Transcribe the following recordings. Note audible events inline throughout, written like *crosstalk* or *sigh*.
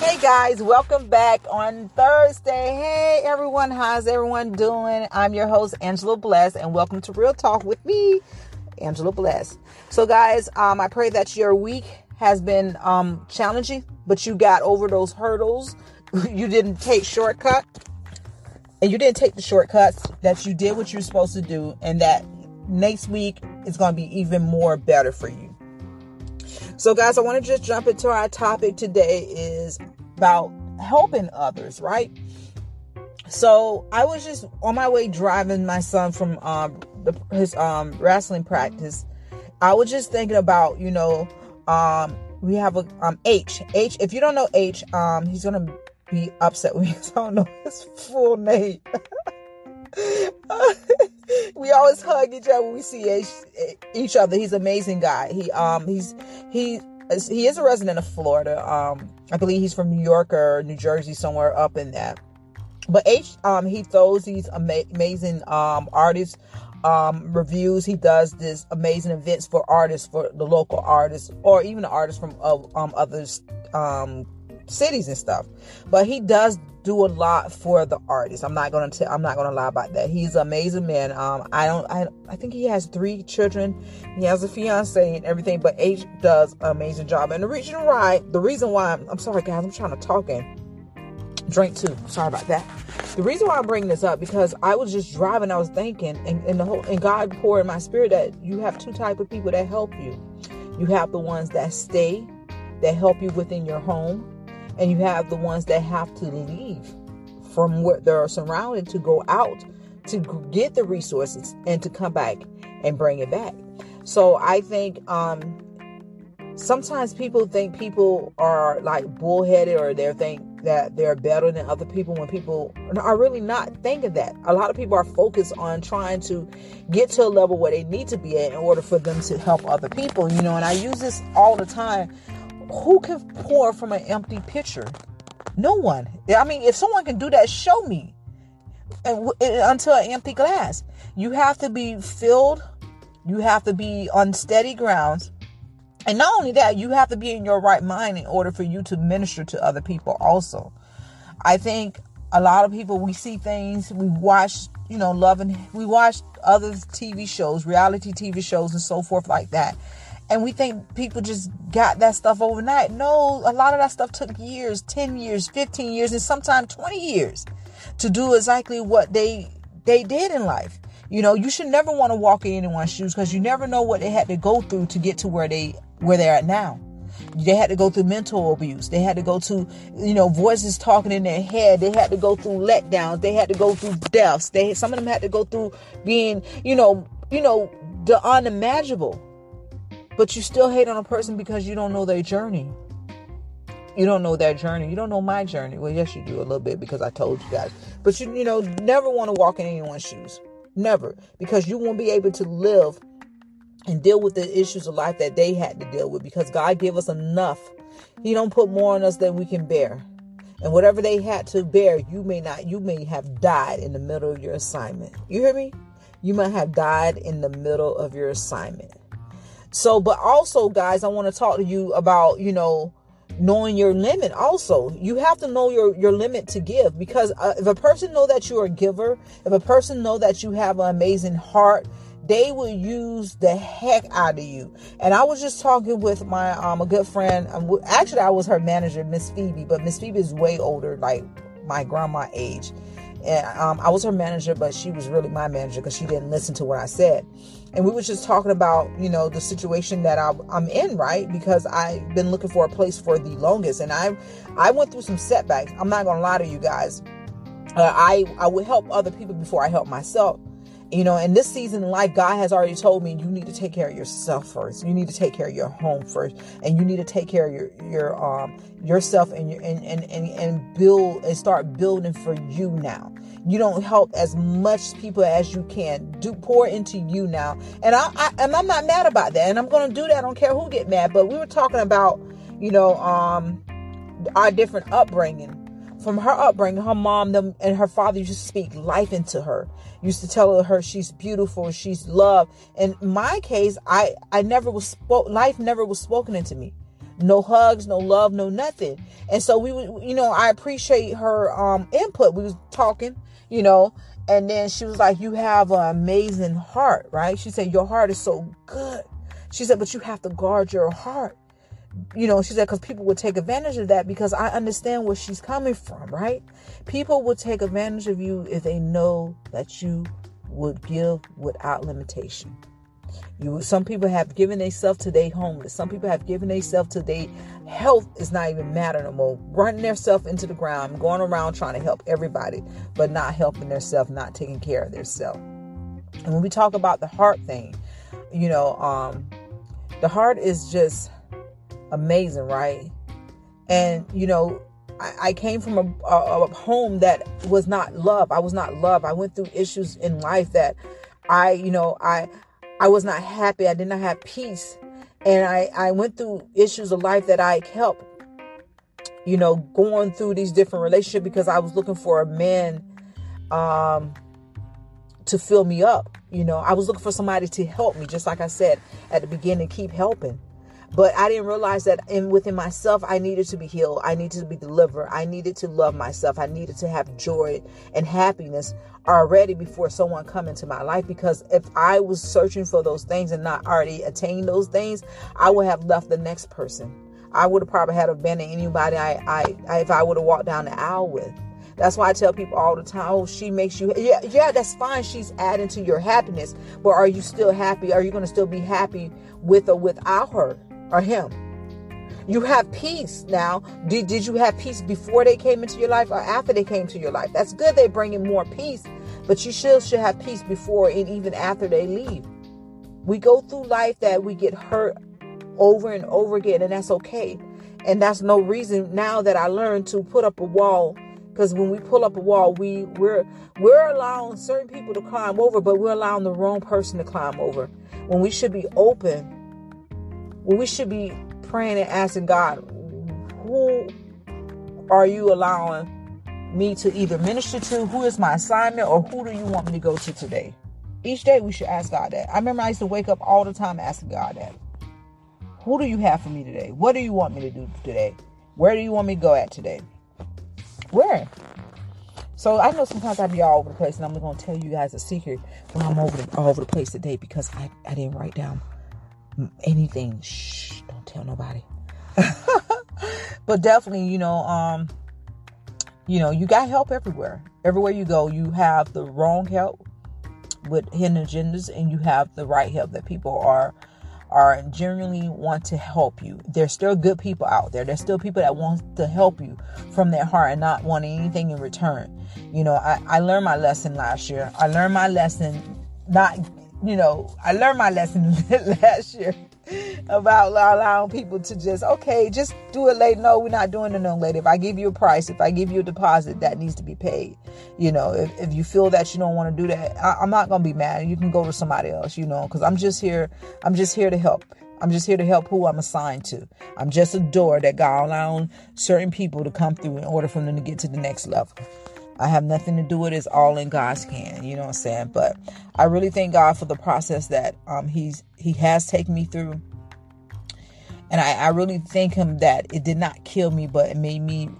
Hey guys, welcome back on Thursday. Hey everyone, how's everyone doing? I'm your host Angela Bless, and welcome to Real Talk with me, Angela Bless. So, guys, um, I pray that your week has been um, challenging, but you got over those hurdles. *laughs* you didn't take shortcut, and you didn't take the shortcuts. That you did what you're supposed to do, and that next week is going to be even more better for you. So, guys, I want to just jump into our topic today is about helping others, right? So, I was just on my way driving my son from um, the, his um, wrestling practice. I was just thinking about, you know, um, we have a um, H. H. If you don't know H, um, he's gonna be upset with me because *laughs* I don't know his full name. *laughs* we always hug each other we see each other. He's an amazing guy. He um he's he he is a resident of Florida. Um, I believe he's from New York or New Jersey, somewhere up in that. But H um he throws these ama- amazing um artists um reviews. He does this amazing events for artists for the local artists or even the artists from uh, um other um cities and stuff. But he does do a lot for the artist. I'm not gonna tell. I'm not gonna lie about that. He's an amazing man. Um, I don't. I I think he has three children. He has a fiance and everything. But H does an amazing job. And the reason why, the reason why, I'm, I'm sorry guys. I'm trying to talk and drink too. Sorry about that. The reason why I bring this up because I was just driving. I was thinking, and, and the whole and God poured in my spirit that you have two type of people that help you. You have the ones that stay, that help you within your home and you have the ones that have to leave from where they're surrounded to go out to get the resources and to come back and bring it back. So I think um, sometimes people think people are like bullheaded or they think that they're better than other people when people are really not thinking that. A lot of people are focused on trying to get to a level where they need to be at in order for them to help other people, you know, and I use this all the time who can pour from an empty pitcher? No one. I mean, if someone can do that, show me. And, and until an empty glass, you have to be filled. You have to be on steady grounds. And not only that, you have to be in your right mind in order for you to minister to other people also. I think a lot of people we see things, we watch, you know, loving we watch other TV shows, reality TV shows and so forth like that and we think people just got that stuff overnight. No, a lot of that stuff took years, 10 years, 15 years, and sometimes 20 years to do exactly what they they did in life. You know, you should never want to walk in anyone's shoes because you never know what they had to go through to get to where they where they're at now. They had to go through mental abuse. They had to go to, you know, voices talking in their head. They had to go through letdowns. They had to go through deaths. They some of them had to go through being, you know, you know, the unimaginable but you still hate on a person because you don't know their journey. You don't know their journey. You don't know my journey. Well, yes, you do a little bit because I told you guys. But you, you know, never want to walk in anyone's shoes. Never. Because you won't be able to live and deal with the issues of life that they had to deal with because God gave us enough. He don't put more on us than we can bear. And whatever they had to bear, you may not, you may have died in the middle of your assignment. You hear me? You might have died in the middle of your assignment. So, but also, guys, I want to talk to you about, you know, knowing your limit also. You have to know your your limit to give because uh, if a person know that you're a giver if a person know that you have an amazing heart they will use the heck out of you. And i was just talking with my um a good friend. Um, actually i was her manager miss phoebe but miss phoebe is way older like my grandma age. And um, I was her manager, but she was really my manager because she didn't listen to what I said. And we were just talking about, you know, the situation that I, I'm in, right? Because I've been looking for a place for the longest, and I, I went through some setbacks. I'm not gonna lie to you guys. Uh, I I would help other people before I help myself. You know, in this season in life, God has already told me you need to take care of yourself first. You need to take care of your home first, and you need to take care of your your um yourself and your and and and, and build and start building for you now. You don't help as much people as you can. Do pour into you now, and I, I and I'm not mad about that, and I'm gonna do that. I don't care who get mad. But we were talking about, you know, um, our different upbringing from her upbringing, her mom them, and her father used to speak life into her. Used to tell her she's beautiful, she's loved. In my case, I I never was spoke. Life never was spoken into me. no hugs, no love, no nothing. And so we you know, I appreciate her um input. We was talking, you know, and then she was like, "You have an amazing heart, right?" She said, "Your heart is so good." She said, "But you have to guard your heart." You know, she said, because people would take advantage of that because I understand where she's coming from, right? People will take advantage of you if they know that you would give without limitation. You, some people have given themselves to their homeless. Some people have given themselves to their health is not even matter no more. Running themselves into the ground, going around trying to help everybody, but not helping themselves, not taking care of themselves. And when we talk about the heart thing, you know, um, the heart is just amazing, right? And you know, I, came from a, a, a home that was not love. I was not love. I went through issues in life that I, you know, I I was not happy. I did not have peace. And I, I went through issues of life that I helped, you know, going through these different relationships because I was looking for a man um, to fill me up. You know, I was looking for somebody to help me, just like I said at the beginning, keep helping. But I didn't realize that in within myself, I needed to be healed. I needed to be delivered. I needed to love myself. I needed to have joy and happiness already before someone come into my life. Because if I was searching for those things and not already attained those things, I would have left the next person. I would have probably had abandoned anybody I, I, I if I would have walked down the aisle with. That's why I tell people all the time, oh, she makes you, yeah, yeah, that's fine. She's adding to your happiness, but are you still happy? Are you to still be happy with or without her? Or him. You have peace now. Did, did you have peace before they came into your life or after they came to your life? That's good. They bring in more peace, but you still should have peace before and even after they leave. We go through life that we get hurt over and over again, and that's okay. And that's no reason now that I learned to put up a wall. Because when we pull up a wall, we we're we're allowing certain people to climb over, but we're allowing the wrong person to climb over. When we should be open well, we should be praying and asking God, who are you allowing me to either minister to? Who is my assignment? Or who do you want me to go to today? Each day we should ask God that. I remember I used to wake up all the time asking God that. Who do you have for me today? What do you want me to do today? Where do you want me to go at today? Where? So I know sometimes I be all over the place, and I'm to tell you guys a secret when I'm over the, all over the place today because I, I didn't write down anything. Shh, don't tell nobody. *laughs* but definitely, you know, um, you know, you got help everywhere. Everywhere you go, you have the wrong help with hidden agendas, and you have the right help that people are are genuinely want to help you. There's still good people out there. There's still people that want to help you from their heart and not wanting anything in return. You know, I, I learned my lesson last year. I learned my lesson not you know, I learned my lesson *laughs* last year about allowing people to just, okay, just do it late. No, we're not doing it no late. If I give you a price, if I give you a deposit, that needs to be paid. You know, if, if you feel that you don't want to do that, I, am not going to be mad. You can go to somebody else, you know, because I'm just here. I'm just here to help. I'm just here to help who I'm assigned to. I'm just a door that God allowing certain people to come through in order for them to get to the next level. I have nothing to do with it. It's all in God's hand. You know what I'm saying? But I really thank God for the process that um, He's He has taken me through. And I, I really thank Him that it did not kill me, but it made me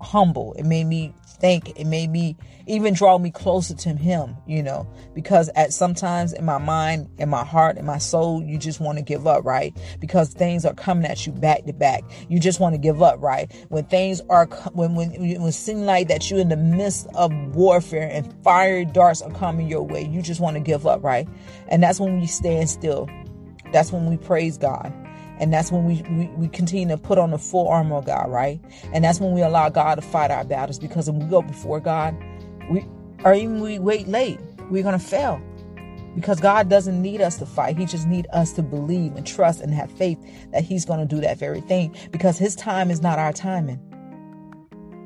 humble. It made me think. It made me even draw me closer to Him, you know, because at sometimes in my mind, in my heart, in my soul, you just want to give up, right? Because things are coming at you back to back. You just want to give up, right? When things are, when, when, when it seems like that you're in the midst of warfare and fiery darts are coming your way, you just want to give up, right? And that's when we stand still. That's when we praise God. And that's when we, we, we, continue to put on the full armor of God, right? And that's when we allow God to fight our battles because when we go before God, we or even we wait late, we're gonna fail. Because God doesn't need us to fight. He just need us to believe and trust and have faith that He's gonna do that very thing. Because His time is not our timing.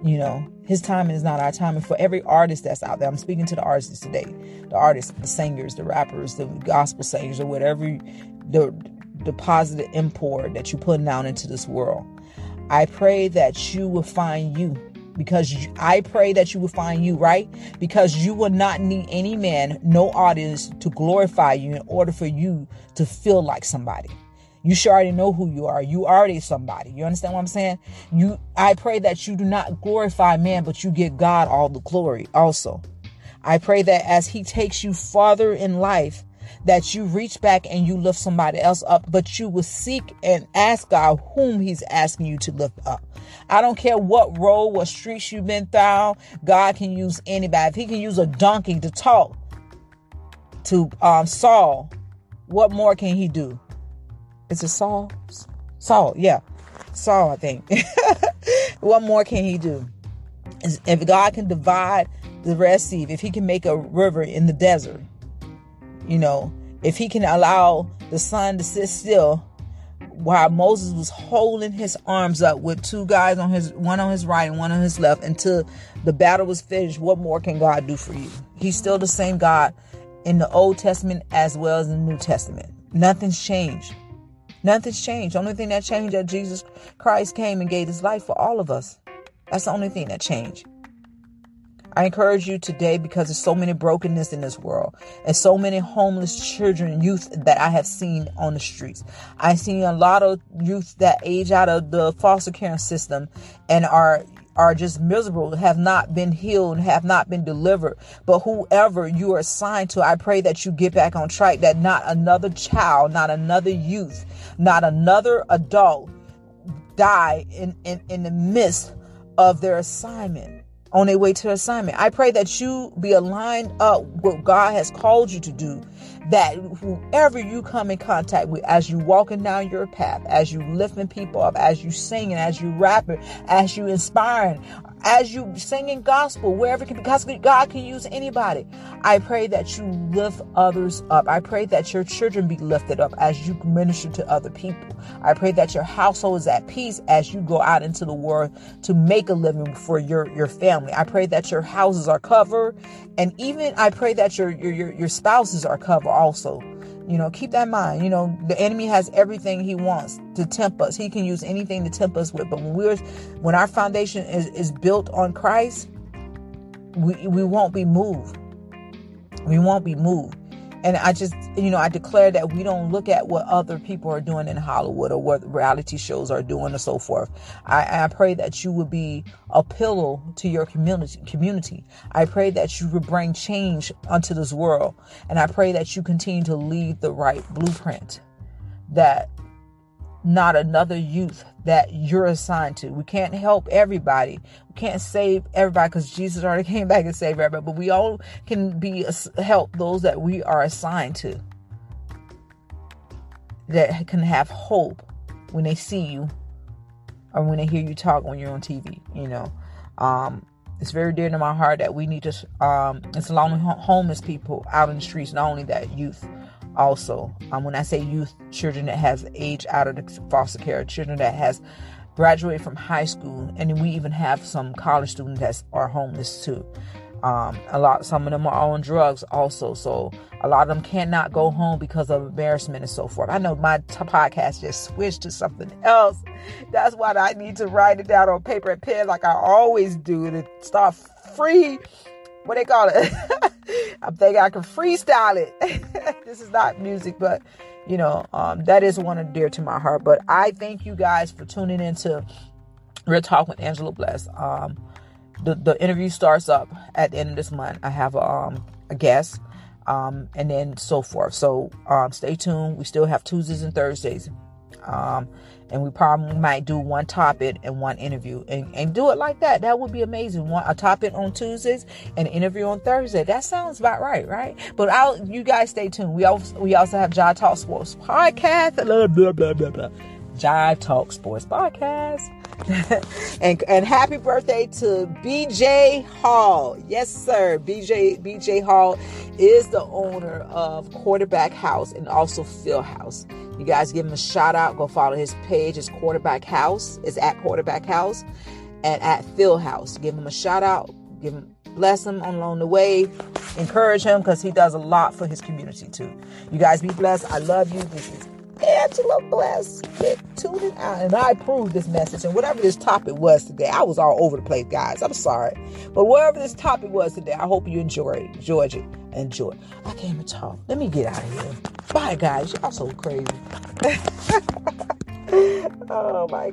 You know, His timing is not our timing. For every artist that's out there, I'm speaking to the artists today, the artists, the singers, the rappers, the gospel singers, or whatever the the positive import that you're putting out into this world. I pray that you will find you because I pray that you will find you, right? Because you will not need any man, no audience to glorify you in order for you to feel like somebody. You should already know who you are. You already somebody. You understand what I'm saying? You I pray that you do not glorify man, but you give God all the glory also. I pray that as he takes you farther in life, that you reach back and you lift somebody else up, but you will seek and ask God whom He's asking you to lift up. I don't care what road, what streets you've been through, God can use anybody. If He can use a donkey to talk to um, Saul, what more can He do? Is it Saul? Saul, yeah. Saul, I think. *laughs* what more can He do? If God can divide the Red Sea, if He can make a river in the desert, you know, if he can allow the sun to sit still while Moses was holding his arms up with two guys on his one on his right and one on his left until the battle was finished, what more can God do for you? He's still the same God in the Old Testament as well as in the New Testament. Nothing's changed. Nothing's changed. Only thing that changed that Jesus Christ came and gave his life for all of us. That's the only thing that changed. I encourage you today because there's so many brokenness in this world and so many homeless children youth that I have seen on the streets. I've seen a lot of youth that age out of the foster care system and are are just miserable, have not been healed, have not been delivered. But whoever you are assigned to, I pray that you get back on track, that not another child, not another youth, not another adult die in, in, in the midst of their assignment on their way to assignment. I pray that you be aligned up what God has called you to do. That whoever you come in contact with, as you walking down your path, as you lifting people up, as you singing, as you rapping, as you inspiring, as you singing gospel, wherever it can be, because God can use anybody. I pray that you lift others up. I pray that your children be lifted up as you minister to other people. I pray that your household is at peace as you go out into the world to make a living for your, your family. I pray that your houses are covered. And even I pray that your, your, your spouses are covered also. You know, keep that in mind. You know, the enemy has everything he wants to tempt us. He can use anything to tempt us with. But when we're when our foundation is, is built on Christ, we, we won't be moved. We won't be moved. And I just, you know, I declare that we don't look at what other people are doing in Hollywood or what reality shows are doing and so forth. I, I pray that you would be a pillow to your community. Community. I pray that you would bring change unto this world, and I pray that you continue to lead the right blueprint. That not another youth that you're assigned to. We can't help everybody. We can't save everybody because Jesus already *laughs* came back and saved everybody. But we all can be help those that we are assigned to. That can have hope when they see you or when they hear you talk when you're on TV. You know, um, it's very dear to my heart that we need to. Um, it's lonely homeless people out in the streets. Not only that, youth also um, when i say youth children that has age out of the foster care children that has graduated from high school and we even have some college students that are homeless too. Um, a lot some of them are on drugs also so a lot of them cannot go home because of embarrassment and so forth. I know my t- podcast just switched to something else. That's why i need to write it down on paper and pen like i always do to start free. What they call it. *laughs* *laughs* I'm thinking I can freestyle it. *laughs* this is not music, but you know, um, that is one of dear to my heart. But I thank you guys for tuning into Real Talk with Angela Bless. Um, the the interview starts up at the end of this month. I have a, um, a guest, um, and then so forth. So um, stay tuned. We still have Tuesdays and Thursdays. Um, and we probably might do one topic and one interview and, and do it like that. That would be amazing. One a topic on Tuesdays and an interview on Thursday. That sounds about right, right? But I'll you guys stay tuned. We also we also have Jive Talk Sports podcast. Blah blah blah blah blah. Jive Talk Sports podcast. *laughs* and and happy birthday to BJ Hall. Yes, sir. BJ BJ Hall is the owner of Quarterback House and also Phil House. You guys give him a shout out. Go follow his page. It's Quarterback House. It's at Quarterback House and at Phil House. Give him a shout out. Give him bless him along the way. Encourage him because he does a lot for his community too. You guys be blessed. I love you. This is Angela Bless with tuning out. And I approved this message. And whatever this topic was today, I was all over the place, guys. I'm sorry. But whatever this topic was today, I hope you enjoyed it. It. Enjoy. I can't even talk. Let me get out of here. Bye, guys. Y'all so crazy. *laughs* oh, my